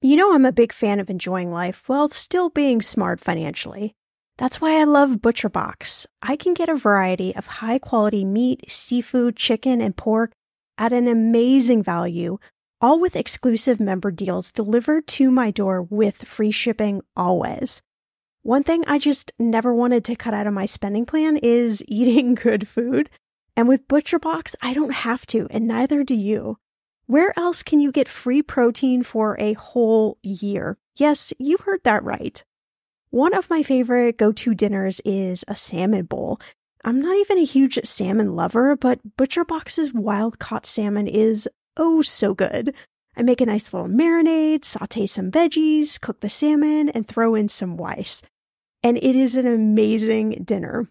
You know, I'm a big fan of enjoying life while still being smart financially. That's why I love ButcherBox. I can get a variety of high quality meat, seafood, chicken, and pork at an amazing value, all with exclusive member deals delivered to my door with free shipping always. One thing I just never wanted to cut out of my spending plan is eating good food. And with ButcherBox, I don't have to, and neither do you. Where else can you get free protein for a whole year? Yes, you heard that right. One of my favorite go to dinners is a salmon bowl. I'm not even a huge salmon lover, but ButcherBox's wild caught salmon is oh so good. I make a nice little marinade, saute some veggies, cook the salmon, and throw in some rice. And it is an amazing dinner.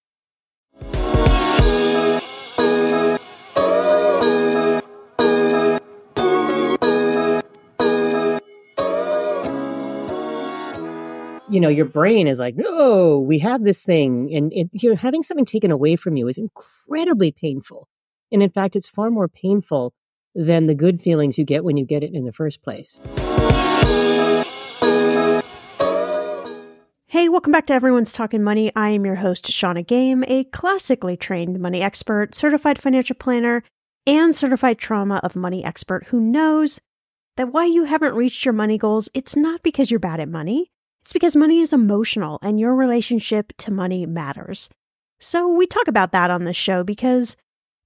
You know, your brain is like, no, we have this thing. And it, you know, having something taken away from you is incredibly painful. And in fact, it's far more painful than the good feelings you get when you get it in the first place. Hey, welcome back to Everyone's Talking Money. I am your host, Shannah Game, a classically trained money expert, certified financial planner, and certified trauma of money expert who knows that why you haven't reached your money goals, it's not because you're bad at money. It's because money is emotional and your relationship to money matters. So we talk about that on this show because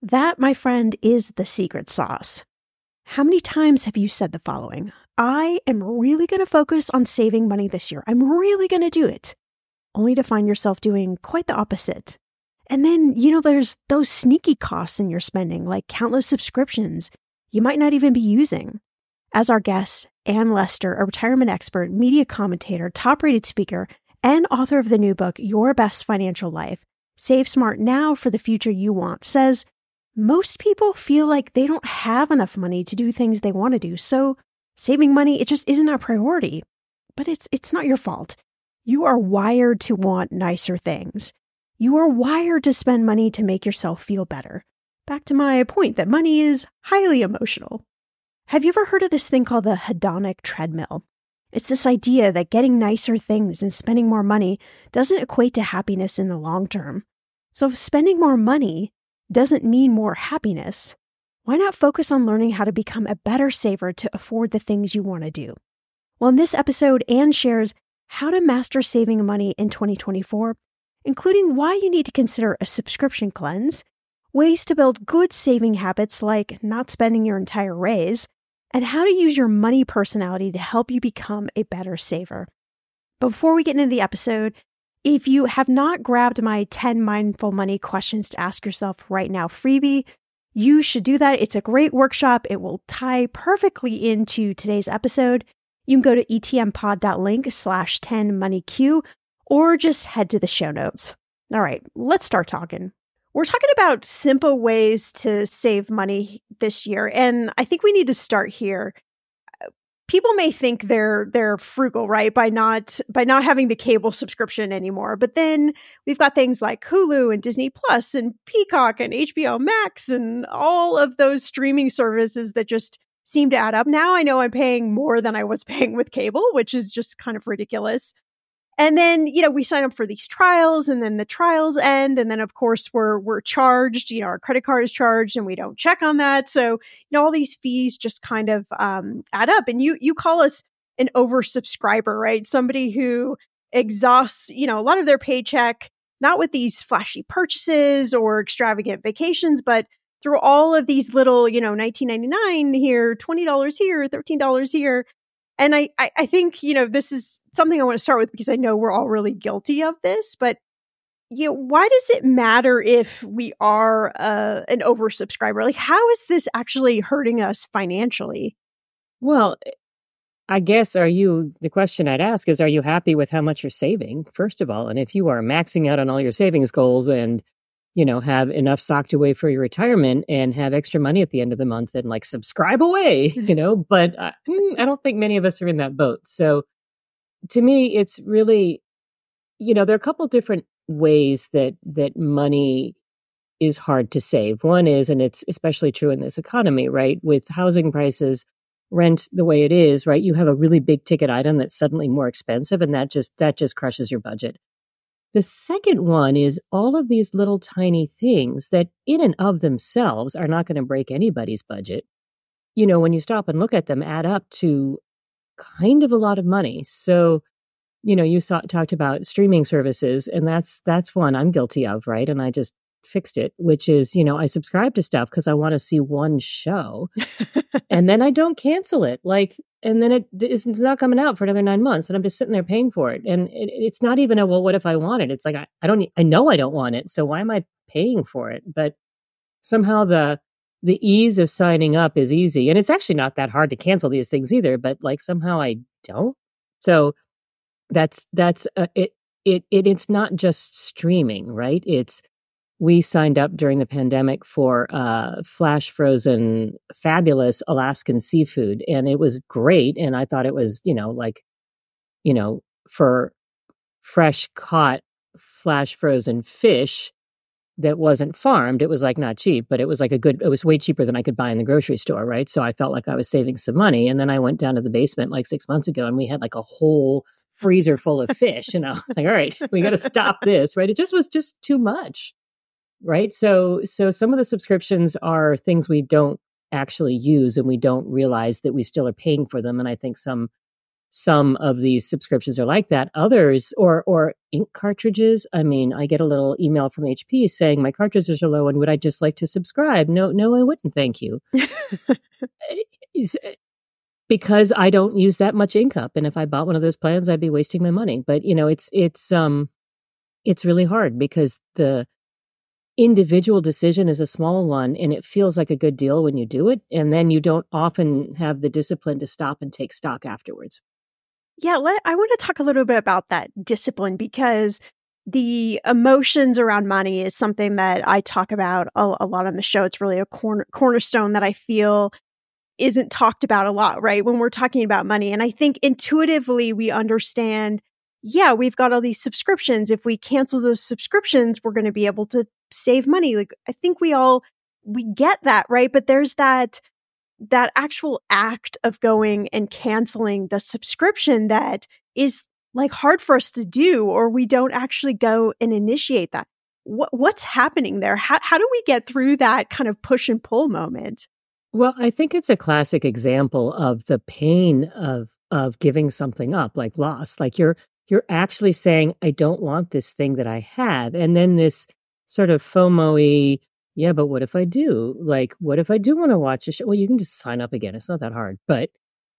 that, my friend, is the secret sauce. How many times have you said the following? I am really going to focus on saving money this year. I'm really going to do it. Only to find yourself doing quite the opposite. And then, you know, there's those sneaky costs in your spending, like countless subscriptions you might not even be using. As our guest, Anne Lester, a retirement expert, media commentator, top rated speaker, and author of the new book, Your Best Financial Life Save Smart Now for the Future You Want, says most people feel like they don't have enough money to do things they want to do. So saving money, it just isn't a priority. But it's, it's not your fault. You are wired to want nicer things. You are wired to spend money to make yourself feel better. Back to my point that money is highly emotional. Have you ever heard of this thing called the hedonic treadmill? It's this idea that getting nicer things and spending more money doesn't equate to happiness in the long term. So if spending more money doesn't mean more happiness, why not focus on learning how to become a better saver to afford the things you want to do? Well, in this episode, Anne shares how to master saving money in 2024, including why you need to consider a subscription cleanse, ways to build good saving habits like not spending your entire raise, and how to use your money personality to help you become a better saver. Before we get into the episode, if you have not grabbed my 10 mindful money questions to ask yourself right now freebie, you should do that. It's a great workshop. It will tie perfectly into today's episode. You can go to etmpod.link slash 10 moneyq or just head to the show notes. All right, let's start talking. We're talking about simple ways to save money this year. And I think we need to start here. Uh, people may think they're they're frugal right by not by not having the cable subscription anymore but then we've got things like hulu and disney plus and peacock and hbo max and all of those streaming services that just seem to add up now i know i'm paying more than i was paying with cable which is just kind of ridiculous and then, you know, we sign up for these trials and then the trials end. And then of course we're, we're charged, you know, our credit card is charged and we don't check on that. So, you know, all these fees just kind of, um, add up and you, you call us an oversubscriber, right? Somebody who exhausts, you know, a lot of their paycheck, not with these flashy purchases or extravagant vacations, but through all of these little, you know, 1999 here, $20 here, $13 here and I, I, I think you know this is something I want to start with because I know we're all really guilty of this, but you know, why does it matter if we are uh, an oversubscriber? Like, how is this actually hurting us financially? Well, eh, I guess are you the question I'd ask is are you happy with how much you're saving first of all and if you are maxing out on all your savings goals and you know, have enough socked away for your retirement and have extra money at the end of the month and like subscribe away, you know, but I, mm, I don't think many of us are in that boat. So to me, it's really, you know, there are a couple different ways that, that money is hard to save. One is, and it's especially true in this economy, right? With housing prices, rent the way it is, right? You have a really big ticket item that's suddenly more expensive and that just, that just crushes your budget. The second one is all of these little tiny things that, in and of themselves, are not going to break anybody's budget. You know, when you stop and look at them, add up to kind of a lot of money. So, you know, you saw, talked about streaming services, and that's that's one I'm guilty of, right? And I just fixed it, which is, you know, I subscribe to stuff because I want to see one show, and then I don't cancel it. Like and then it it is not coming out for another nine months and i'm just sitting there paying for it. And it, it's not even a well what if i want it? It's like I, I don't i know i don't want it so why am i paying for it? But somehow the the ease of signing up is easy and it's actually not that hard to cancel these things either but like somehow i don't. So that's that's uh, it, it it it's not just streaming right? It's we signed up during the pandemic for uh, flash frozen, fabulous Alaskan seafood, and it was great. And I thought it was, you know, like, you know, for fresh caught flash frozen fish that wasn't farmed, it was like not cheap, but it was like a good, it was way cheaper than I could buy in the grocery store, right? So I felt like I was saving some money. And then I went down to the basement like six months ago and we had like a whole freezer full of fish. and I'm like, all right, we got to stop this, right? It just was just too much right? So so some of the subscriptions are things we don't actually use and we don't realize that we still are paying for them and i think some some of these subscriptions are like that. Others or or ink cartridges i mean i get a little email from hp saying my cartridges are low and would i just like to subscribe? No no i wouldn't thank you. Eh, eh, because i don't use that much ink up and if i bought one of those plans i'd be wasting my money. But you know it's it's um it's really hard because the individual decision is a small one and it feels like a good deal when you do it and then you don't often have the discipline to stop and take stock afterwards. Yeah let, i want to talk a little bit about that discipline because the emotions around money is something that i talk about a, a lot on the show. It's really a corner, cornerstone that i feel isn't talked about a lot right when we're talking about money. And i think intuitively we understand yeah, we've got all these subscriptions. If we cancel those subscriptions, we're going to be able to save money. Like I think we all we get that, right? But there's that that actual act of going and canceling the subscription that is like hard for us to do or we don't actually go and initiate that. What what's happening there? How how do we get through that kind of push and pull moment? Well, I think it's a classic example of the pain of of giving something up, like loss. Like you're you're actually saying, I don't want this thing that I have. And then this sort of FOMO yeah, but what if I do? Like, what if I do want to watch a show? Well, you can just sign up again. It's not that hard. But,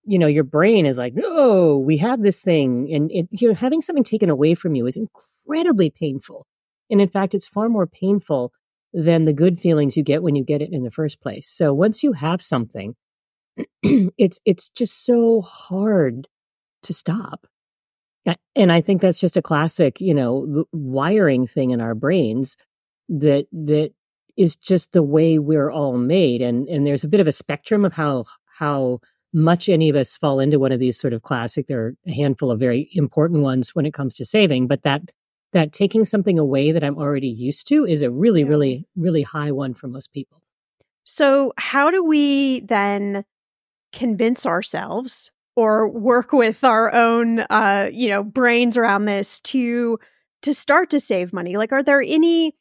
you know, your brain is like, no, we have this thing. And it, you know, having something taken away from you is incredibly painful. And in fact, it's far more painful than the good feelings you get when you get it in the first place. So once you have something, it's it's just so hard to stop. And I think that's just a classic, you know, wiring thing in our brains that that is just the way we're all made. And and there's a bit of a spectrum of how how much any of us fall into one of these sort of classic. There are a handful of very important ones when it comes to saving, but that that taking something away that I'm already used to is a really, yeah. really, really high one for most people. So, how do we then convince ourselves or work with our own, uh, you know, brains around this to to start to save money? Like, are there any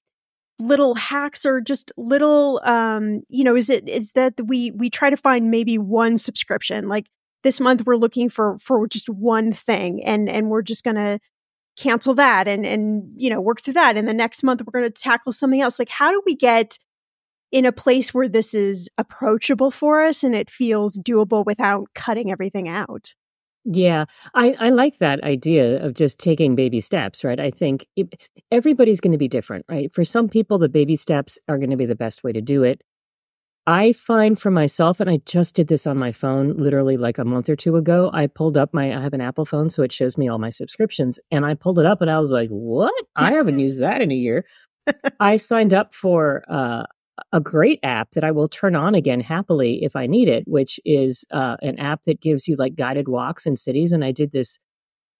little hacks or just little, um, you know, is it is that we we try to find maybe one subscription? Like this month, we're looking for for just one thing, and and we're just gonna cancel that and and you know work through that. And the next month we're going to tackle something else. Like how do we get in a place where this is approachable for us and it feels doable without cutting everything out yeah, I, I like that idea of just taking baby steps, right? I think it, everybody's going to be different, right? For some people, the baby steps are going to be the best way to do it. I find for myself, and I just did this on my phone literally like a month or two ago. I pulled up my, I have an Apple phone, so it shows me all my subscriptions. And I pulled it up and I was like, what? I haven't used that in a year. I signed up for uh, a great app that I will turn on again happily if I need it, which is uh, an app that gives you like guided walks in cities. And I did this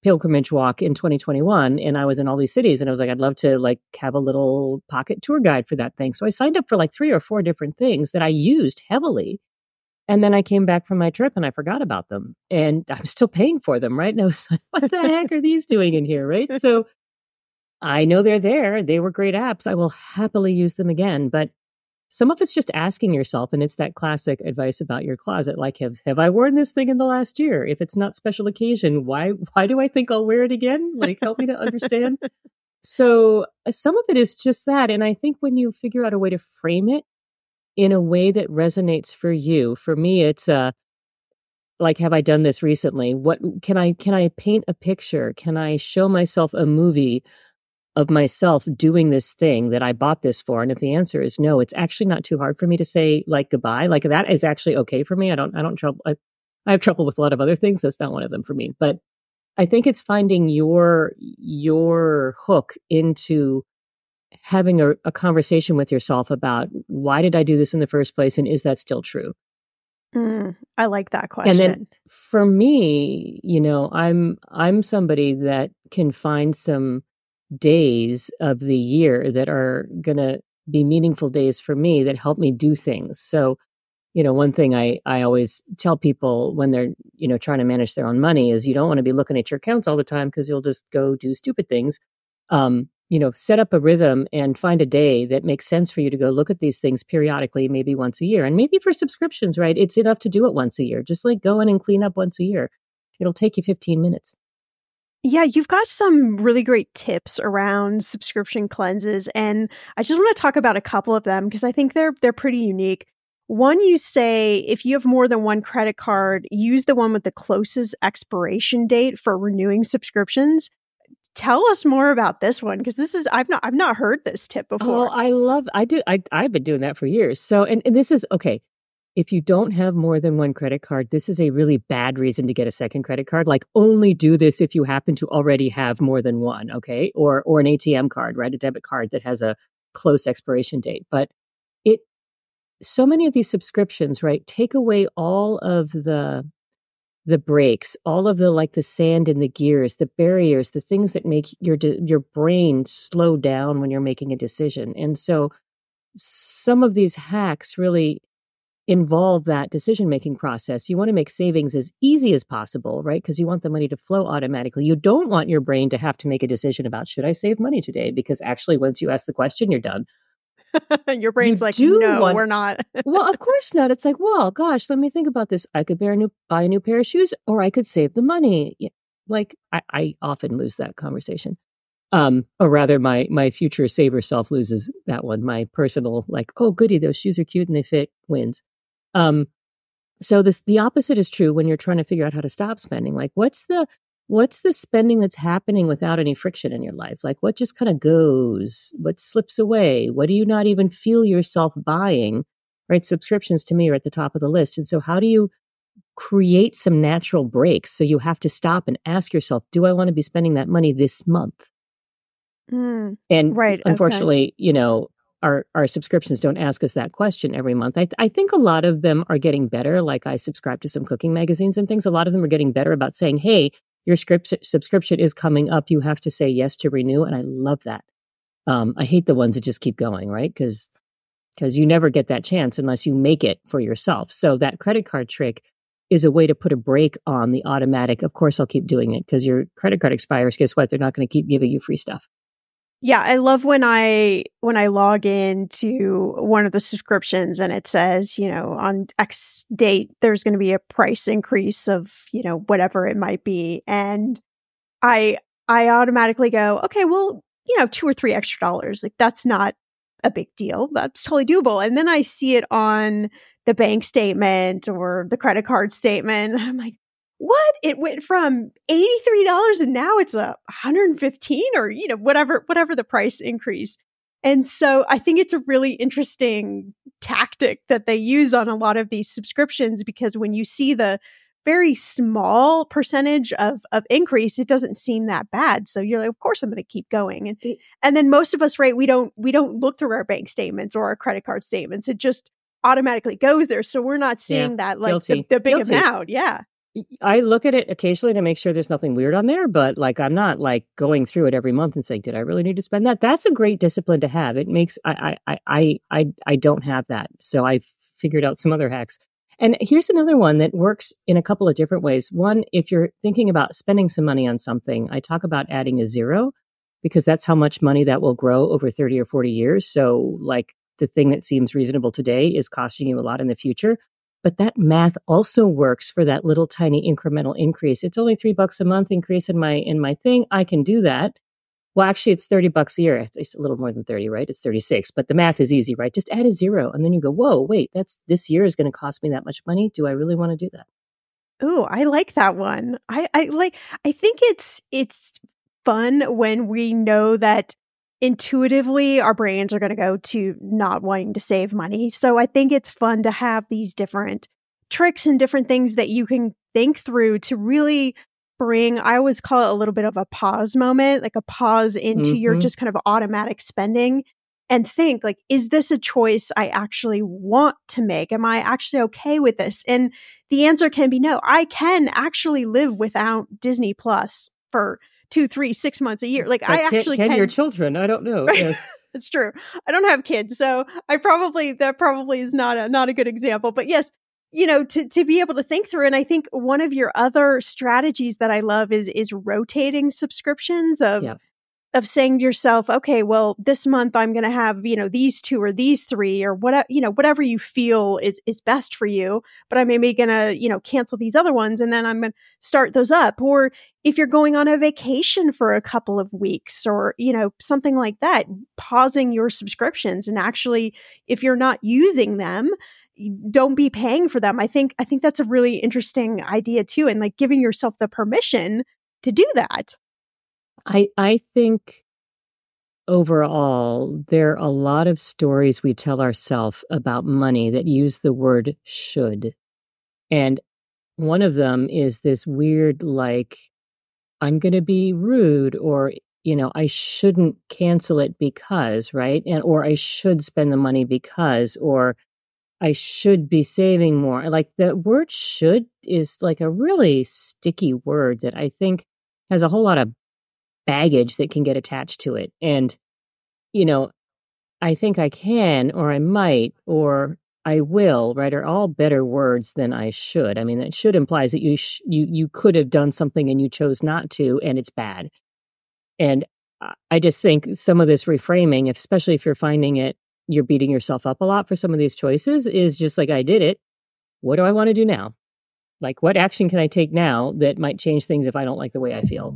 pilgrimage walk in 2021 and I was in all these cities and I was like, I'd love to like have a little pocket tour guide for that thing. So I signed up for like three or four different things that I used heavily. And then I came back from my trip and I forgot about them and I'm still paying for them, right? And I was like, what the heck are these doing in here? Right. So I know they're there. They were great apps. I will happily use them again. But some of it's just asking yourself, and it's that classic advice about your closet, like have have I worn this thing in the last year? If it's not special occasion, why why do I think I'll wear it again? Like help me to understand. so uh, some of it is just that, and I think when you figure out a way to frame it in a way that resonates for you, for me, it's uh like have I done this recently? What can I can I paint a picture? Can I show myself a movie? Of myself doing this thing that I bought this for? And if the answer is no, it's actually not too hard for me to say like goodbye. Like that is actually okay for me. I don't, I don't trouble. I, I have trouble with a lot of other things. That's not one of them for me. But I think it's finding your, your hook into having a, a conversation with yourself about why did I do this in the first place? And is that still true? Mm, I like that question. And then for me, you know, I'm I'm somebody that can find some days of the year that are going to be meaningful days for me that help me do things. So, you know, one thing I, I always tell people when they're, you know, trying to manage their own money is you don't want to be looking at your accounts all the time because you'll just go do stupid things. Um, you know, set up a rhythm and find a day that makes sense for you to go look at these things periodically, maybe once a year. And maybe for subscriptions, right? It's enough to do it once a year. Just like go in and clean up once a year. It'll take you 15 minutes. Yeah, you've got some really great tips around subscription cleanses and I just want to talk about a couple of them because I think they're they're pretty unique. One you say if you have more than one credit card, use the one with the closest expiration date for renewing subscriptions. Tell us more about this one because this is I've not I've not heard this tip before. Oh, I love I do I I've been doing that for years. So and, and this is okay if you don't have more than one credit card, this is a really bad reason to get a second credit card. Like only do this if you happen to already have more than one, okay? Or or an ATM card, right? A debit card that has a close expiration date. But it so many of these subscriptions, right, take away all of the the breaks, all of the like the sand in the gears, the barriers, the things that make your your brain slow down when you're making a decision. And so some of these hacks really involve that decision making process. You want to make savings as easy as possible, right? Because you want the money to flow automatically. You don't want your brain to have to make a decision about should I save money today? Because actually, once you ask the question, you're done. your brain's you like, no, want... we're not. well, of course not. It's like, well, gosh, let me think about this. I could buy a new, buy a new pair of shoes, or I could save the money. Like, I, I often lose that conversation. Um, or rather, my my future saver self loses that one. My personal, like, oh, goody, those shoes are cute and they fit, wins. Um, so this the opposite is true when you're trying to figure out how to stop spending. Like what's the what's the spending that's happening without any friction in your life? Like what just kind of goes? What slips away? What do you not even feel yourself buying? Right? Subscriptions to me are at the top of the list. And so how do you create some natural breaks so you have to stop and ask yourself, do I want to be spending that money this month? Mm, and right, unfortunately, okay. you know, our our subscriptions don't ask us that question every month. I I think a lot of them are getting better. Like I subscribe to some cooking magazines and things. A lot of them are getting better about saying, "Hey, your script subscription is coming up. You have to say yes to renew." And I love that. Um, I hate the ones that just keep going, right? Because because you never get that chance unless you make it for yourself. So that credit card trick is a way to put a break on the automatic. Of course, I'll keep doing it because your credit card expires. Guess what? They're not going to keep giving you free stuff. Yeah, I love when I when I log in to one of the subscriptions and it says, you know, on X date there's going to be a price increase of, you know, whatever it might be and I I automatically go, okay, well, you know, 2 or 3 extra dollars. Like that's not a big deal. That's totally doable. And then I see it on the bank statement or the credit card statement. I'm like, what? It went from $83 and now it's a 115 or, you know, whatever, whatever the price increase. And so I think it's a really interesting tactic that they use on a lot of these subscriptions because when you see the very small percentage of of increase, it doesn't seem that bad. So you're like, of course I'm going to keep going. And and then most of us, right, we don't we don't look through our bank statements or our credit card statements. It just automatically goes there. So we're not seeing yeah, that like the, the, big Guilty. amount. Yeah. I look at it occasionally to make sure there's nothing weird on there, but like I'm not like going through it every month and saying, "Did I really need to spend that?" That's a great discipline to have. It makes I I I I I don't have that, so I figured out some other hacks. And here's another one that works in a couple of different ways. One, if you're thinking about spending some money on something, I talk about adding a zero because that's how much money that will grow over 30 or 40 years. So like the thing that seems reasonable today is costing you a lot in the future. But that math also works for that little tiny incremental increase. It's only three bucks a month increase in my in my thing. I can do that. Well, actually, it's 30 bucks a year. It's a little more than 30, right? It's 36, but the math is easy, right? Just add a zero. And then you go, whoa, wait, that's this year is going to cost me that much money. Do I really want to do that? Oh, I like that one. I, I like, I think it's, it's fun when we know that intuitively our brains are going to go to not wanting to save money. So I think it's fun to have these different tricks and different things that you can think through to really bring I always call it a little bit of a pause moment, like a pause into mm-hmm. your just kind of automatic spending and think like is this a choice I actually want to make? Am I actually okay with this? And the answer can be no. I can actually live without Disney Plus for two, three, six months a year. Like but I actually can, can, your children. I don't know. Yes. it's true. I don't have kids, so I probably that probably is not a not a good example. But yes, you know, to to be able to think through. And I think one of your other strategies that I love is is rotating subscriptions of yeah of saying to yourself, okay, well, this month I'm going to have, you know, these two or these three or whatever, you know, whatever you feel is, is best for you. But I'm maybe going to, you know, cancel these other ones and then I'm going to start those up. Or if you're going on a vacation for a couple of weeks or, you know, something like that, pausing your subscriptions and actually, if you're not using them, don't be paying for them. I think, I think that's a really interesting idea too. And like giving yourself the permission to do that. I I think overall there are a lot of stories we tell ourselves about money that use the word should. And one of them is this weird like I'm going to be rude or you know, I shouldn't cancel it because, right? And or I should spend the money because or I should be saving more. Like the word should is like a really sticky word that I think has a whole lot of baggage that can get attached to it. And, you know, I think I can, or I might, or I will, right, are all better words than I should. I mean, that should implies that you sh- you you could have done something and you chose not to, and it's bad. And I just think some of this reframing, especially if you're finding it, you're beating yourself up a lot for some of these choices, is just like I did it. What do I want to do now? Like, what action can I take now that might change things if I don't like the way I feel?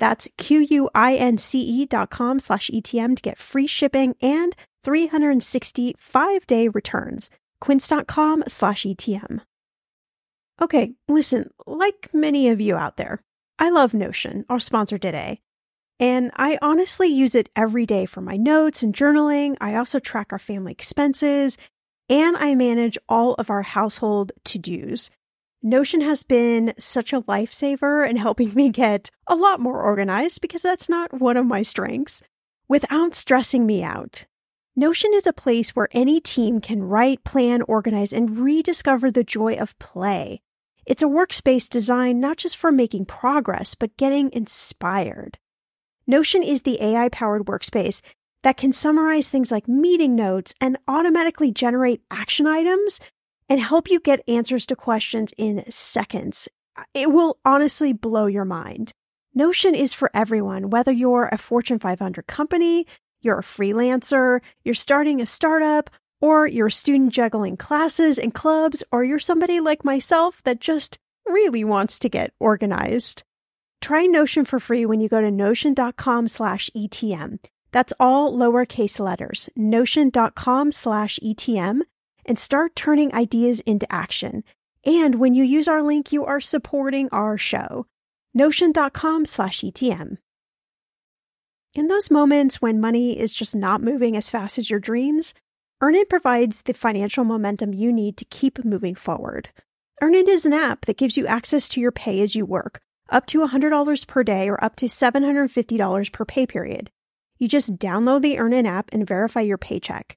That's Q-U-I-N-C-E dot com slash ETM to get free shipping and 365 day returns. Quince.com slash ETM. Okay, listen, like many of you out there, I love Notion, our sponsor today. And I honestly use it every day for my notes and journaling. I also track our family expenses and I manage all of our household to dos. Notion has been such a lifesaver in helping me get a lot more organized because that's not one of my strengths without stressing me out. Notion is a place where any team can write, plan, organize, and rediscover the joy of play. It's a workspace designed not just for making progress, but getting inspired. Notion is the AI powered workspace that can summarize things like meeting notes and automatically generate action items and help you get answers to questions in seconds. It will honestly blow your mind. Notion is for everyone, whether you're a Fortune 500 company, you're a freelancer, you're starting a startup, or you're a student juggling classes and clubs, or you're somebody like myself that just really wants to get organized. Try Notion for free when you go to notion.com slash ETM. That's all lowercase letters, notion.com slash ETM and start turning ideas into action. And when you use our link, you are supporting our show. Notion.com slash ETM. In those moments when money is just not moving as fast as your dreams, Earnin provides the financial momentum you need to keep moving forward. Earnin is an app that gives you access to your pay as you work, up to $100 per day or up to $750 per pay period. You just download the Earnin app and verify your paycheck.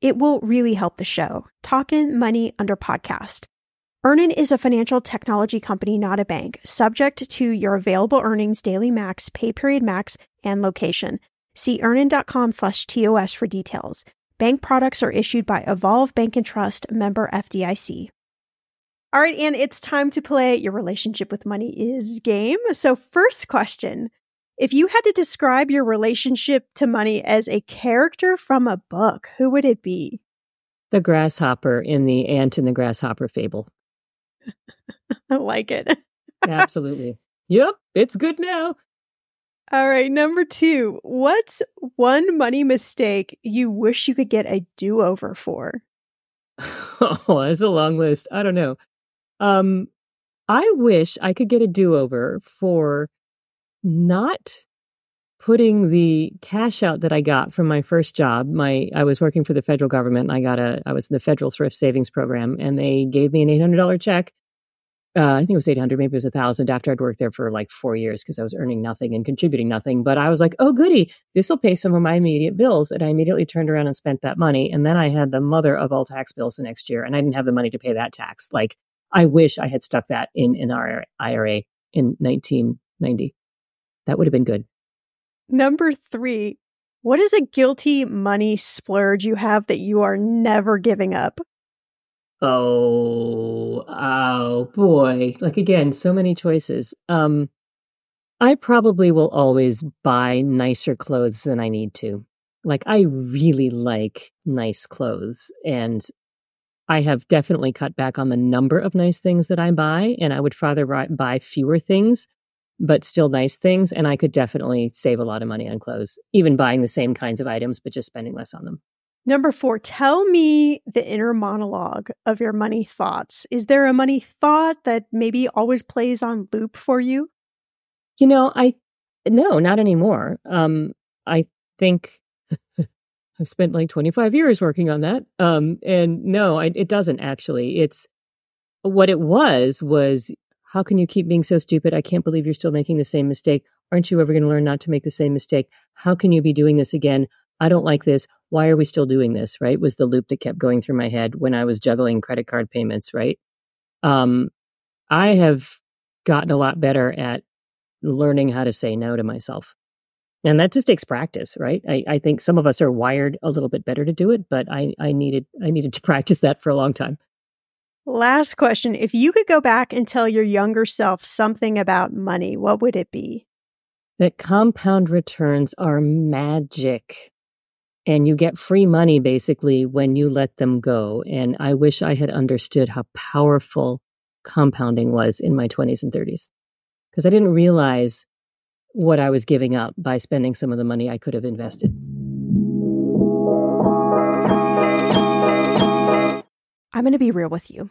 It will really help the show. Talkin' Money under podcast. Earnin is a financial technology company, not a bank, subject to your available earnings, daily max, pay period max, and location. See earnin.com slash TOS for details. Bank products are issued by Evolve Bank and Trust, member FDIC. All right, and it's time to play Your Relationship with Money is Game. So, first question If you had to describe your relationship to money as a character from a book, who would it be? The grasshopper in the ant and the grasshopper fable. I like it. Absolutely. Yep, it's good now. All right, number two. What's one money mistake you wish you could get a do over for? Oh, that's a long list. I don't know. Um, I wish I could get a do over for not putting the cash out that I got from my first job. My I was working for the federal government and I got a I was in the federal thrift savings program and they gave me an eight hundred dollar check. Uh, I think it was 800, maybe it was a thousand after I'd worked there for like four years because I was earning nothing and contributing nothing. But I was like, oh, goody, this will pay some of my immediate bills. And I immediately turned around and spent that money. And then I had the mother of all tax bills the next year and I didn't have the money to pay that tax. Like, I wish I had stuck that in an IRA in 1990. That would have been good. Number three, What is a guilty money splurge you have that you are never giving up? Oh, oh boy. Like again, so many choices. Um I probably will always buy nicer clothes than I need to. Like I really like nice clothes and I have definitely cut back on the number of nice things that I buy and I would rather buy fewer things but still nice things and I could definitely save a lot of money on clothes even buying the same kinds of items but just spending less on them. Number four, tell me the inner monologue of your money thoughts. Is there a money thought that maybe always plays on loop for you? You know, I, no, not anymore. Um, I think I've spent like 25 years working on that. Um, and no, I, it doesn't actually. It's what it was, was how can you keep being so stupid? I can't believe you're still making the same mistake. Aren't you ever going to learn not to make the same mistake? How can you be doing this again? I don't like this. Why are we still doing this? Right. Was the loop that kept going through my head when I was juggling credit card payments. Right. Um, I have gotten a lot better at learning how to say no to myself. And that just takes practice, right? I, I think some of us are wired a little bit better to do it, but I, I needed I needed to practice that for a long time. Last question. If you could go back and tell your younger self something about money, what would it be? That compound returns are magic and you get free money basically when you let them go. And I wish I had understood how powerful compounding was in my 20s and 30s because I didn't realize what I was giving up by spending some of the money I could have invested. I'm going to be real with you.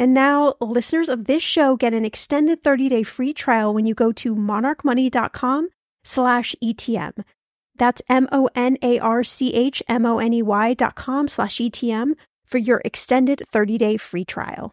And now listeners of this show get an extended 30-day free trial when you go to monarchmoney.com slash ETM. That's M-O-N-A-R-C-H-M-O-N-E-Y dot com slash ETM for your extended 30-day free trial.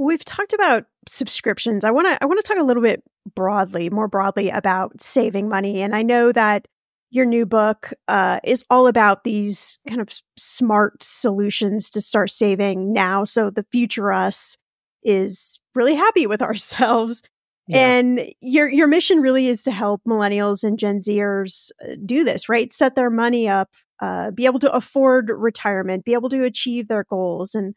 We've talked about subscriptions. I want to I want to talk a little bit broadly, more broadly about saving money. And I know that your new book uh, is all about these kind of smart solutions to start saving now, so the future us is really happy with ourselves. Yeah. And your your mission really is to help millennials and Gen Zers uh, do this, right? Set their money up, uh, be able to afford retirement, be able to achieve their goals, and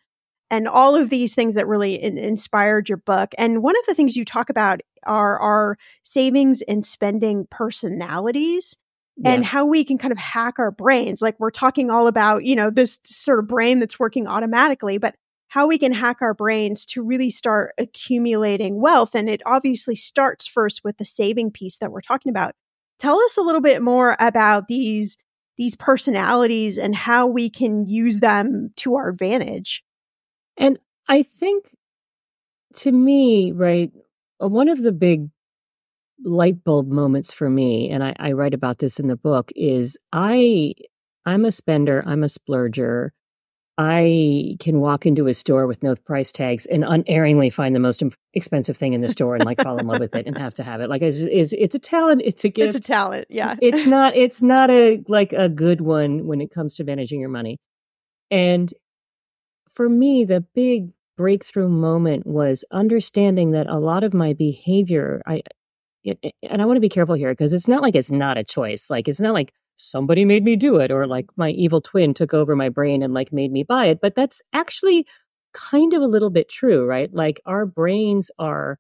and all of these things that really in- inspired your book. And one of the things you talk about are our savings and spending personalities. Yeah. And how we can kind of hack our brains. Like we're talking all about, you know, this sort of brain that's working automatically, but how we can hack our brains to really start accumulating wealth. And it obviously starts first with the saving piece that we're talking about. Tell us a little bit more about these these personalities and how we can use them to our advantage. And I think to me, right, uh, one of the big light bulb moments for me, and I, I write about this in the book, is I I'm a spender, I'm a splurger. I can walk into a store with no price tags and unerringly find the most expensive thing in the store and like fall in love with it and have to have it. Like it's, it's, it's a talent. It's a gift. It's a talent. Yeah. It's not, it's not a, like a good one when it comes to managing your money. And for me, the big breakthrough moment was understanding that a lot of my behavior, I, and I want to be careful here because it's not like it's not a choice. Like it's not like somebody made me do it or like my evil twin took over my brain and like made me buy it. But that's actually kind of a little bit true, right? Like our brains are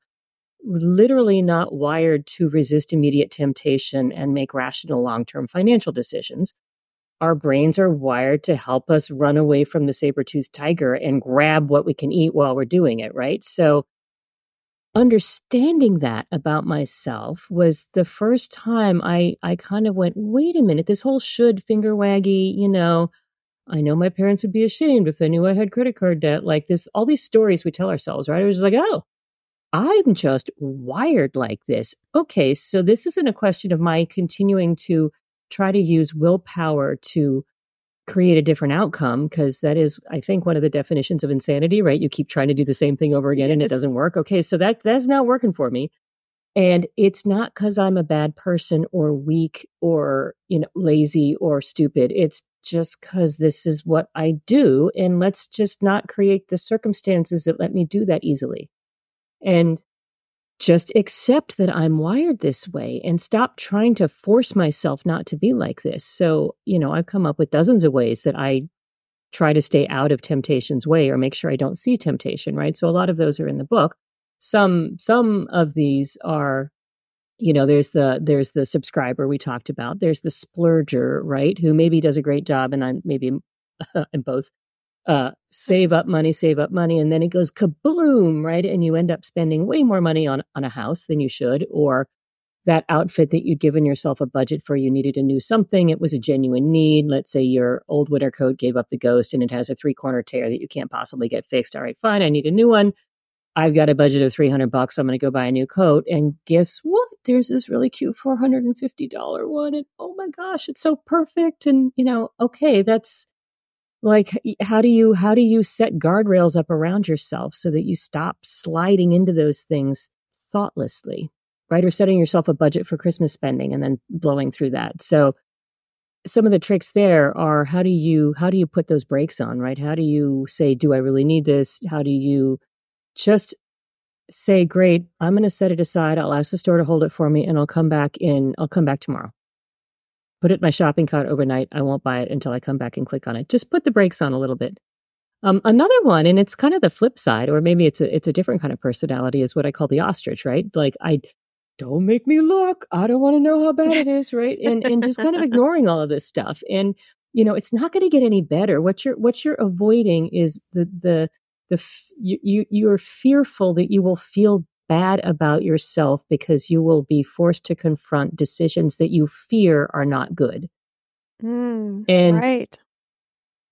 literally not wired to resist immediate temptation and make rational long term financial decisions our brains are wired to help us run away from the saber-toothed tiger and grab what we can eat while we're doing it, right? So understanding that about myself was the first time I I kind of went, wait a minute, this whole should finger waggy, you know, I know my parents would be ashamed if they knew I had credit card debt. Like this, all these stories we tell ourselves, right? It was just like, oh, I'm just wired like this. Okay, so this isn't a question of my continuing to try to use willpower to create a different outcome because that is i think one of the definitions of insanity right? You keep trying to do the same thing over again and it doesn't work. Okay so that that's not working for me. And it's not because i'm a bad person or weak or you know lazy or stupid. It's just because this is what i do and let's just not create the circumstances that let me do that easily. And just accept that I'm wired this way and stop trying to force myself not to be like this. So, you know, I've come up with dozens of ways that I try to stay out of temptation's way or make sure I don't see temptation, right? So a lot of those are in the book. Some some of these are you know, there's the there's the subscriber we talked about. There's the splurger, right? Who maybe does a great job and I'm maybe i'm both uh, save up money, save up money, and then it goes kabloom, right? And you end up spending way more money on on a house than you should, or that outfit that you'd given yourself a budget for, you needed a new something. It was a genuine need. Let's say your old winter coat gave up the ghost and it has a three corner tear that you can't possibly get fixed. All right, fine. I need a new one. I've got a budget of 300 bucks. I'm going to go buy a new coat. And guess what? There's this really cute $450 one. And oh my gosh, it's so perfect. And, you know, okay, that's, like how do you how do you set guardrails up around yourself so that you stop sliding into those things thoughtlessly right? Or setting yourself a budget for christmas spending and then blowing through that. So some of the tricks there are how do you how do you put those brakes on right? How do you say do i really need this? How do you just say great i'm going to set it aside. I'll ask the store to hold it for me and i'll come back in i'll come back tomorrow put it in my shopping cart overnight. I won't buy it until I come back and click on it. Just put the brakes on a little bit. Um, another one, and it's kind of the flip side, or maybe it's a it's a different kind of personality, is what I call the ostrich, right? Like I don't make me look. I don't want to know how bad it is, right? And and just kind of ignoring all of this stuff. And you know, it's not going to get any better. What you're what you're avoiding is the the the you you you're fearful that you will feel bad about yourself because you will be forced to confront decisions that you fear are not good. Mm, and right.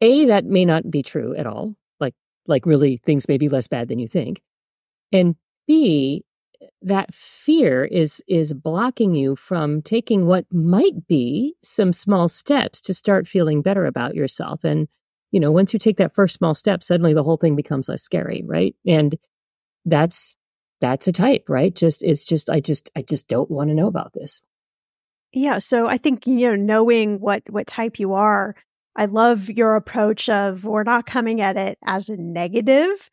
A, that may not be true at all. Like, like really things may be less bad than you think. And B, that fear is is blocking you from taking what might be some small steps to start feeling better about yourself and you know once you take that first small step suddenly the whole thing becomes less scary right and that's that's a type, right? Just it's just I just I just don't want to know about this. Yeah, so I think you know knowing what what type you are, I love your approach of we're not coming at it as a negative.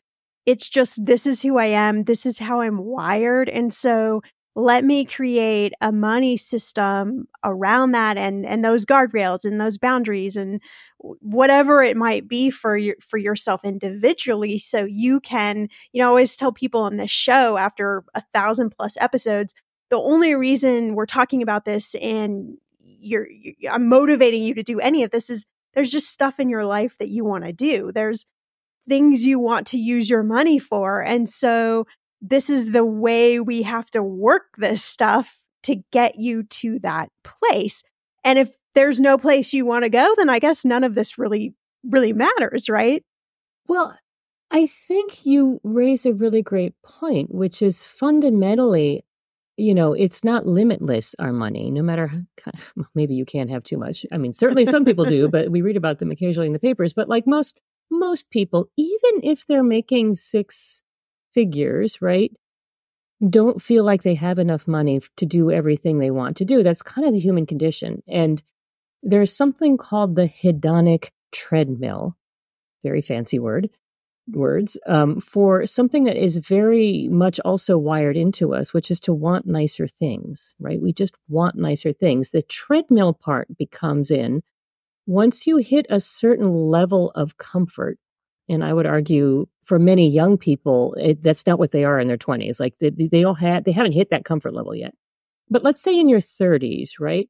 It's just this is who I am, this is how I'm wired, and so let me create a money system around that and and those guardrails and those boundaries and whatever it might be for your for yourself individually so you can you know I always tell people on this show after a thousand plus episodes the only reason we're talking about this and you're, you're I'm motivating you to do any of this is there's just stuff in your life that you want to do. There's things you want to use your money for. And so this is the way we have to work this stuff to get you to that place. And if there's no place you want to go, then I guess none of this really, really matters, right? Well, I think you raise a really great point, which is fundamentally, you know, it's not limitless, our money, no matter how, maybe you can't have too much. I mean, certainly some people do, but we read about them occasionally in the papers. But like most, most people, even if they're making six figures, right? Don't feel like they have enough money to do everything they want to do. That's kind of the human condition. And there's something called the hedonic treadmill, very fancy word, words, um, for something that is very much also wired into us, which is to want nicer things, right? We just want nicer things. The treadmill part becomes in once you hit a certain level of comfort and I would argue for many young people, it, that's not what they are in their 20s. Like they, they don't have, they haven't hit that comfort level yet. But let's say in your 30s, right?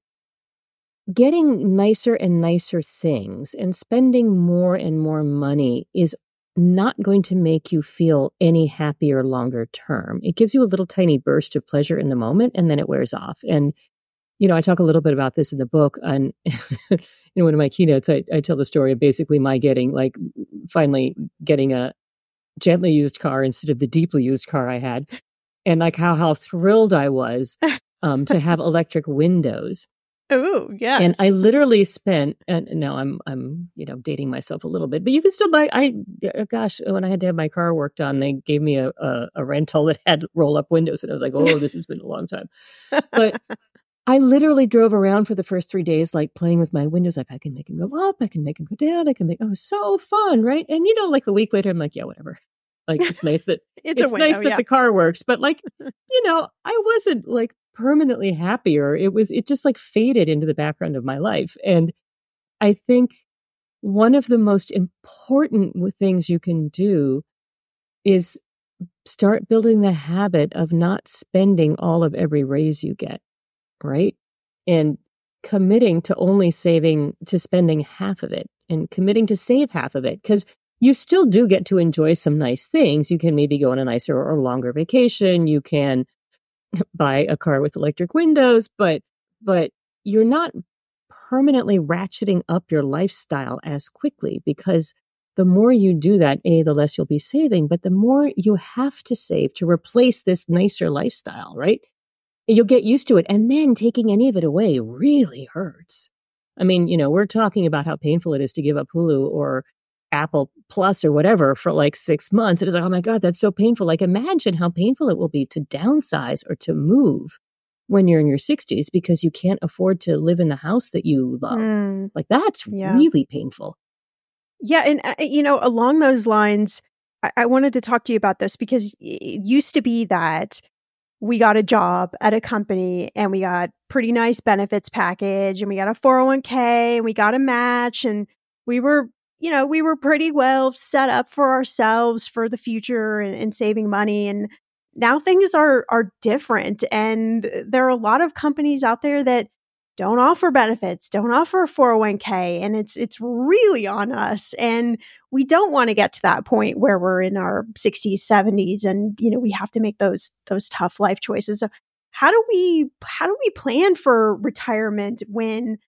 Getting nicer and nicer things and spending more and more money is not going to make you feel any happier longer term. It gives you a little tiny burst of pleasure in the moment and then it wears off. And you know, I talk a little bit about this in the book. And in one of my keynotes, I, I tell the story of basically my getting, like, finally getting a gently used car instead of the deeply used car I had, and like how how thrilled I was um, to have electric windows. Oh, yeah. And I literally spent, and now I'm, I'm, you know, dating myself a little bit, but you can still buy, I, uh, gosh, when I had to have my car worked on, they gave me a, a, a rental that had roll up windows. And I was like, oh, this has been a long time. But I literally drove around for the first three days, like playing with my windows. Like I can make them go up, I can make them go down, I can make. Oh, so fun, right? And you know, like a week later, I'm like, yeah, whatever. Like it's nice that it's, it's window, nice that yeah. the car works, but like, you know, I wasn't like permanently happier. It was it just like faded into the background of my life, and I think one of the most important things you can do is start building the habit of not spending all of every raise you get right? And committing to only saving to spending half of it and committing to save half of it because you still do get to enjoy some nice things. You can maybe go on a nicer or longer vacation. You can buy a car with electric windows, but but you're not permanently ratcheting up your lifestyle as quickly because the more you do that, A, the less you'll be saving, but the more you have to save to replace this nicer lifestyle, right? You'll get used to it. And then taking any of it away really hurts. I mean, you know, we're talking about how painful it is to give up Hulu or Apple Plus or whatever for like six months. It is like, oh my God, that's so painful. Like imagine how painful it will be to downsize or to move when you're in your 60s because you can't afford to live in the house that you love. Mm, like that's yeah. really painful. Yeah. And, uh, you know, along those lines, I-, I wanted to talk to you about this because it used to be that we got a job at a company and we got pretty nice benefits package and we got a 401k and we got a match and we were you know we were pretty well set up for ourselves for the future and, and saving money. And now things are are different and there are a lot of companies out there that don't offer benefits, don't offer a 401k and it's it's really on us and we don't want to get to that point where we're in our 60s, 70s and you know we have to make those those tough life choices. So how do we how do we plan for retirement when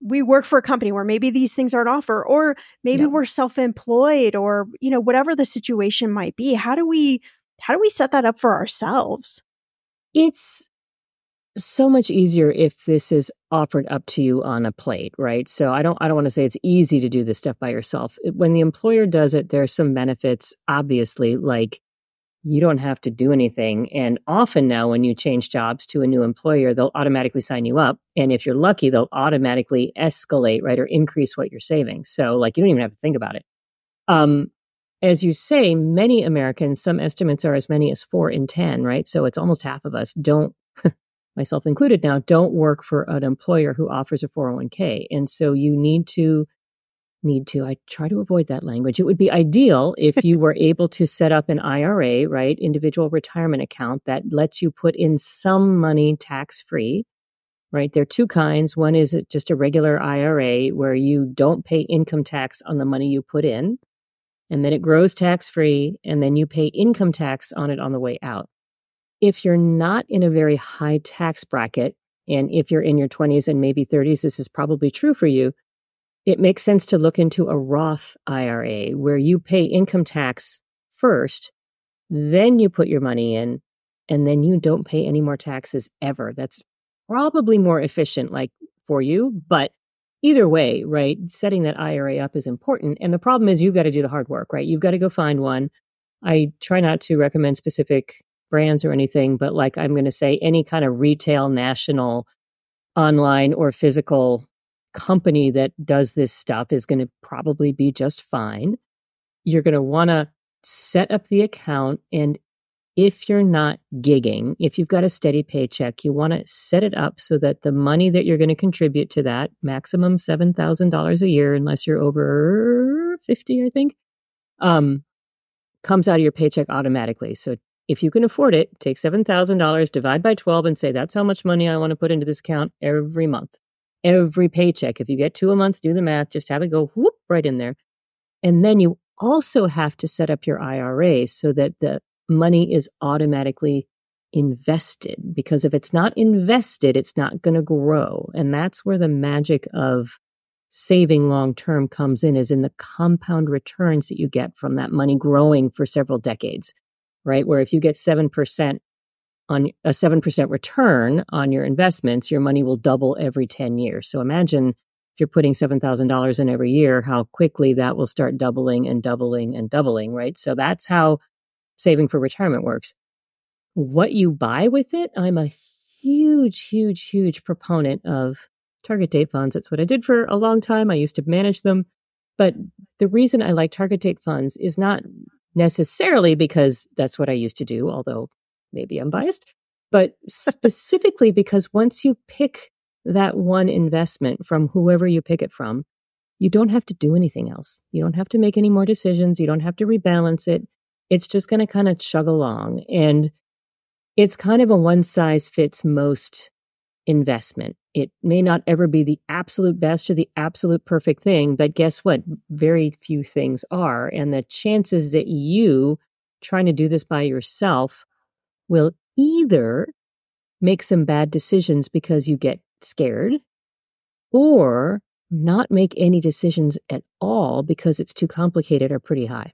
we work for a company where maybe these things aren't offer or maybe yeah. we're self-employed or you know whatever the situation might be. How do we how do we set that up for ourselves? It's so much easier if this is offered up to you on a plate, right? So I don't I don't want to say it's easy to do this stuff by yourself. When the employer does it, there are some benefits obviously like you don't have to do anything and often now when you change jobs to a new employer, they'll automatically sign you up and if you're lucky, they'll automatically escalate, right, or increase what you're saving. So like you don't even have to think about it. Um as you say, many Americans, some estimates are as many as four in 10, right? So it's almost half of us don't myself included now, don't work for an employer who offers a 401k. And so you need to need to I try to avoid that language. It would be ideal if you were able to set up an IRA, right? Individual retirement account that lets you put in some money tax free. Right? There are two kinds. One is just a regular IRA where you don't pay income tax on the money you put in and then it grows tax free and then you pay income tax on it on the way out if you're not in a very high tax bracket, and if you're in your 20s and maybe 30s, this is probably true for you, it makes sense to look into a Roth IRA where you pay income tax first, then you put your money in, and then you don't pay any more taxes ever. That's probably more efficient, like for you, but either way, right? Setting that IRA up is important. And the problem is you've got to do the hard work, right? You've got to go find one. I try not to recommend specific brands or anything, but like I'm going to say any kind of retail, national, online, or physical company that does this stuff is going to probably be just fine. You're going to want to set up the account. And if you're not gigging, if you've got a steady paycheck, you want to set it up so that the money that you're going to contribute to that maximum $7,000 a year, unless you're over 50, I think, um, comes out of your paycheck automatically. So if you can afford it, take $7,000, divide by 12, and say, that's how much money I want to put into this account every month, every paycheck. If you get two a month, do the math, just have it go whoop right in there. And then you also have to set up your IRA so that the money is automatically invested. Because if it's not invested, it's not going to grow. And that's where the magic of saving long term comes in, is in the compound returns that you get from that money growing for several decades right? Where if you get 7% on a 7% return on your investments, your money will double every 10 years. So imagine if you're putting $7,000 in every year, how quickly that will start doubling and doubling and doubling, right? So that's how saving for retirement works. What you buy with it, I'm a huge, huge, huge proponent of target date funds. That's what I did for a long time. I used to manage them. But the reason I like target date funds is not necessarily because that's what I used to do, although maybe I'm biased, but specifically because once you pick that one investment from whoever you pick it from, you don't have to do anything else. You don't have to make any more decisions. You don't have to rebalance it. It's just going to kind of chug along. And it's kind of a one size fits most investment. It may not ever be the absolute best or the absolute perfect thing, but guess what? Very few things are. And the chances that you trying to do this by yourself will either make some bad decisions because you get scared or not make any decisions at all because it's too complicated are pretty high.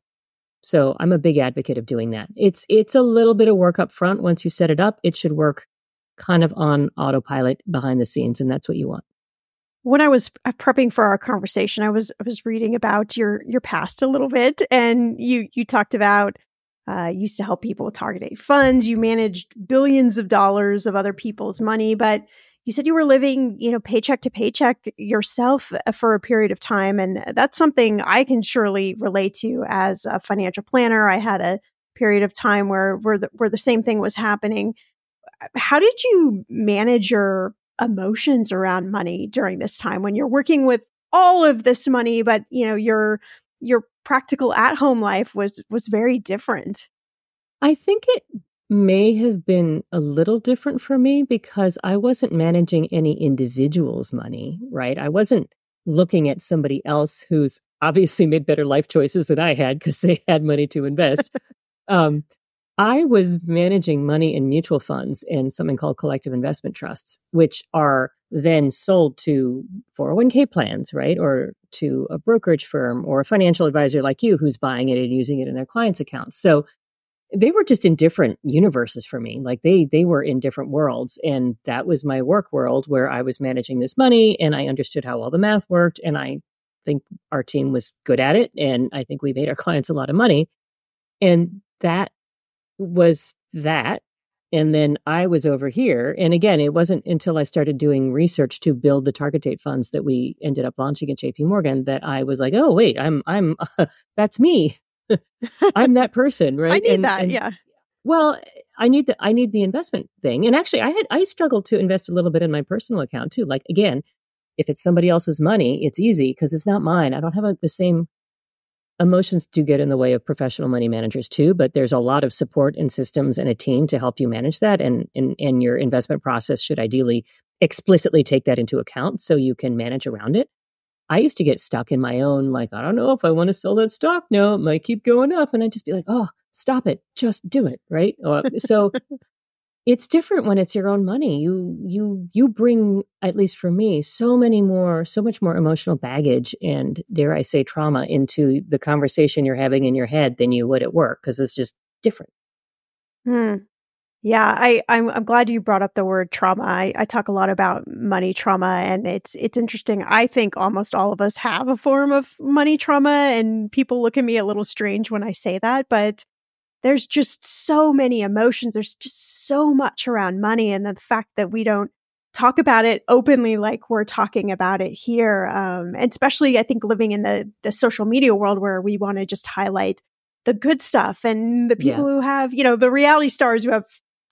So I'm a big advocate of doing that. It's it's a little bit of work up front once you set it up. It should work kind of on autopilot behind the scenes, and that's what you want. when I was uh, prepping for our conversation, I was I was reading about your your past a little bit, and you you talked about uh, used to help people with target date funds. You managed billions of dollars of other people's money, but you said you were living, you know, paycheck to paycheck yourself uh, for a period of time, and that's something I can surely relate to as a financial planner. I had a period of time where where the, where the same thing was happening. How did you manage your emotions around money during this time when you're working with all of this money, but you know your your practical at home life was was very different. I think it may have been a little different for me because I wasn't managing any individual's money, right? I wasn't looking at somebody else who's obviously made better life choices than I had because they had money to invest. um, I was managing money in mutual funds in something called collective investment trusts, which are then sold to 401k plans, right? Or to a brokerage firm or a financial advisor like you who's buying it and using it in their clients' accounts. So they were just in different universes for me. Like they they were in different worlds. And that was my work world where I was managing this money and I understood how all the math worked. And I think our team was good at it. And I think we made our clients a lot of money. And that was that. And then I was over here. And again, it wasn't until I started doing research to build the target date funds that we ended up launching at JP Morgan that I was like, oh, wait, I'm, I'm, uh, that's me. I'm that person, right? I need and, that. And, yeah. Well, I need the, I need the investment thing. And actually I had, I struggled to invest a little bit in my personal account too. Like again, if it's somebody else's money, it's easy because it's not mine. I don't have a, the same emotions do get in the way of professional money managers too, but there's a lot of support and systems and a team to help you manage that. And, and, and your investment process should ideally explicitly take that into account so you can manage around it. I used to get stuck in my own, like, I don't know if I want to sell that stock now. It might keep going up. And I'd just be like, oh, stop it. Just do it. Right. Uh, so it's different when it's your own money. You you you bring at least for me so many more so much more emotional baggage and dare i say trauma into the conversation you're having in your head than you would at work because it's just different. Hmm. yeah i I'm, I'm glad you brought up the word trauma. I, I talk a lot about money trauma and it's it's interesting. I think almost all of us have a form of money trauma and people look at me a little strange when i say that but there's just so many emotions. There's just so much around money. And the fact that we don't talk about it openly like we're talking about it here. Um, and especially, I think, living in the, the social media world where we want to just highlight the good stuff and the people yeah. who have, you know, the reality stars who have,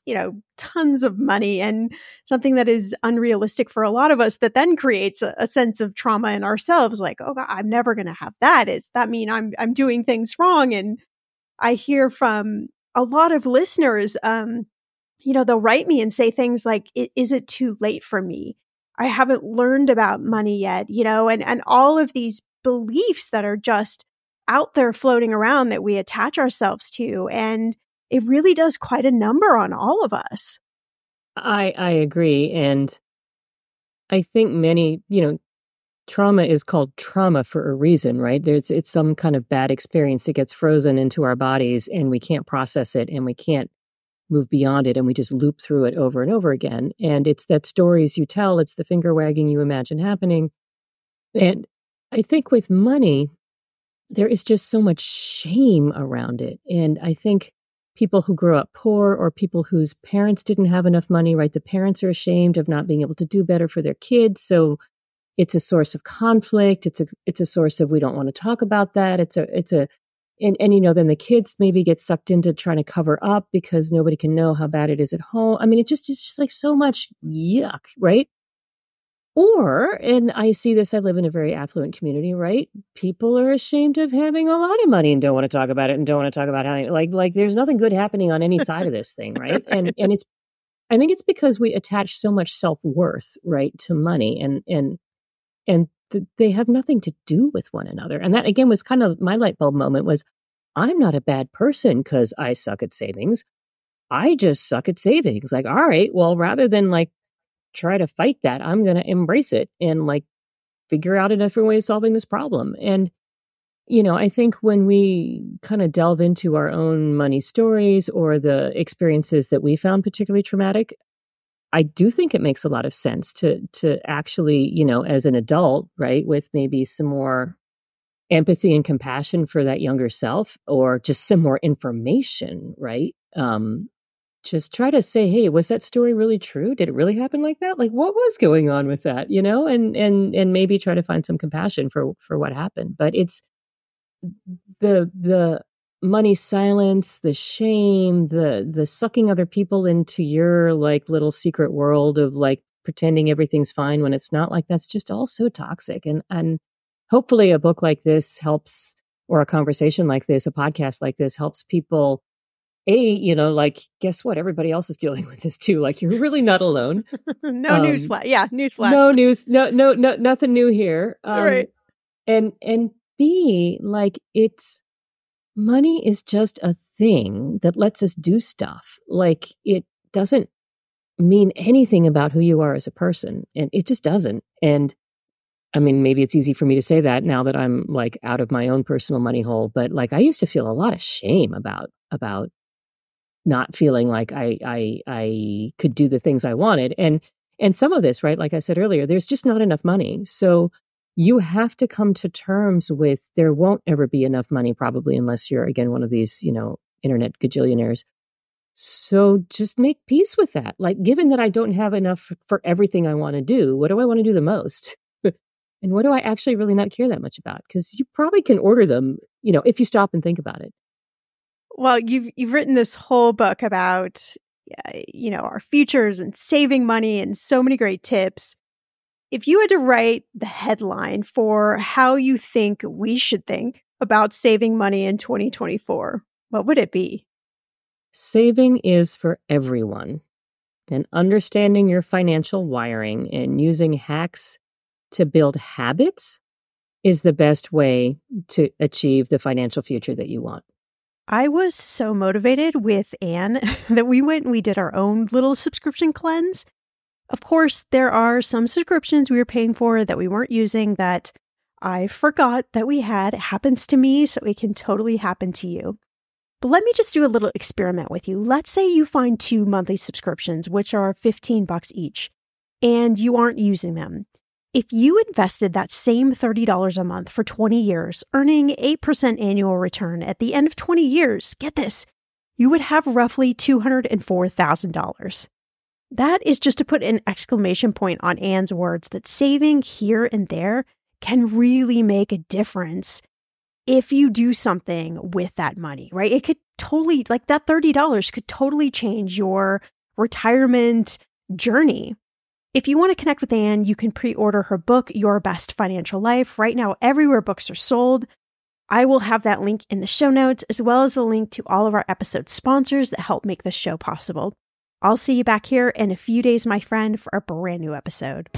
you know, tons of money and something that is unrealistic for a lot of us that then creates a, a sense of trauma in ourselves. Like, oh, God, I'm never going to have that. Is that mean I'm, I'm doing things wrong? And I hear from a lot of listeners, um, you know, they'll write me and say things like, is it too late for me? I haven't learned about money yet, you know, and, and all of these beliefs that are just out there floating around that we attach ourselves to. And it really does quite a number on all of us. I, I agree. And I think many, you know, trauma is called trauma for a reason, right? There's it's some kind of bad experience that gets frozen into our bodies and we can't process it and we can't move beyond it and we just loop through it over and over again. And it's that stories you tell, it's the finger wagging you imagine happening. And I think with money, there is just so much shame around it. And I think people who grew up poor or people whose parents didn't have enough money, right? The parents are ashamed of not being able to do better for their kids. So it's a source of conflict. It's a, it's a source of, we don't want to talk about that. It's a, it's a, and, and, you know, then the kids maybe get sucked into trying to cover up because nobody can know how bad it is at home. I mean, it just, it's just like so much yuck, right? Or, and I see this, I live in a very affluent community, right? People are ashamed of having a lot of money and don't want to talk about it and don't want to talk about how, like, like there's nothing good happening on any side of this thing, right? And, and it's, I think it's because we attach so much self worth, right, to money and, and, and th- they have nothing to do with one another. And that again was kind of my light bulb moment was I'm not a bad person because I suck at savings. I just suck at savings. Like, all right, well, rather than like try to fight that, I'm going to embrace it and like figure out a different way of solving this problem. And, you know, I think when we kind of delve into our own money stories or the experiences that we found particularly traumatic, I do think it makes a lot of sense to to actually, you know, as an adult, right, with maybe some more empathy and compassion for that younger self or just some more information, right? Um just try to say, "Hey, was that story really true? Did it really happen like that? Like what was going on with that?" You know, and and and maybe try to find some compassion for for what happened. But it's the the money silence, the shame, the the sucking other people into your like little secret world of like pretending everything's fine when it's not like that's just all so toxic. And and hopefully a book like this helps or a conversation like this, a podcast like this helps people a you know like guess what? Everybody else is dealing with this too. Like you're really not alone. No um, news flash yeah news flash. no news no no no nothing new here. Um, right and and b like it's money is just a thing that lets us do stuff. Like it doesn't mean anything about who you are as a person. And it just doesn't. And I mean, maybe it's easy for me to say that now that I'm like out of my own personal money hole, but like I used to feel a lot of shame about, about not feeling like I, I, I could do the things I wanted. And, and some of this, right? Like I said earlier, there's just not enough money. So you have to come to terms with there won't ever be enough money, probably, unless you're, again, one of these, you know, internet gajillionaires. So just make peace with that. Like, given that I don't have enough for everything I want to do, what do I want to do the most? and what do I actually really not care that much about? Because you probably can order them, you know, if you stop and think about it. Well, you've you've written this whole book about, you know, our futures and saving money and so many great tips. If you had to write the headline for how you think we should think about saving money in 2024, what would it be? Saving is for everyone. And understanding your financial wiring and using hacks to build habits is the best way to achieve the financial future that you want. I was so motivated with Anne that we went and we did our own little subscription cleanse. Of course, there are some subscriptions we were paying for that we weren't using that I forgot that we had. It happens to me, so it can totally happen to you. But let me just do a little experiment with you. Let's say you find two monthly subscriptions, which are 15 bucks each, and you aren't using them. If you invested that same $30 a month for 20 years, earning 8% annual return at the end of 20 years, get this, you would have roughly $204,000. That is just to put an exclamation point on Anne's words that saving here and there can really make a difference if you do something with that money, right? It could totally, like that $30 could totally change your retirement journey. If you want to connect with Anne, you can pre order her book, Your Best Financial Life. Right now, everywhere books are sold. I will have that link in the show notes, as well as a link to all of our episode sponsors that help make this show possible. I'll see you back here in a few days, my friend, for a brand new episode.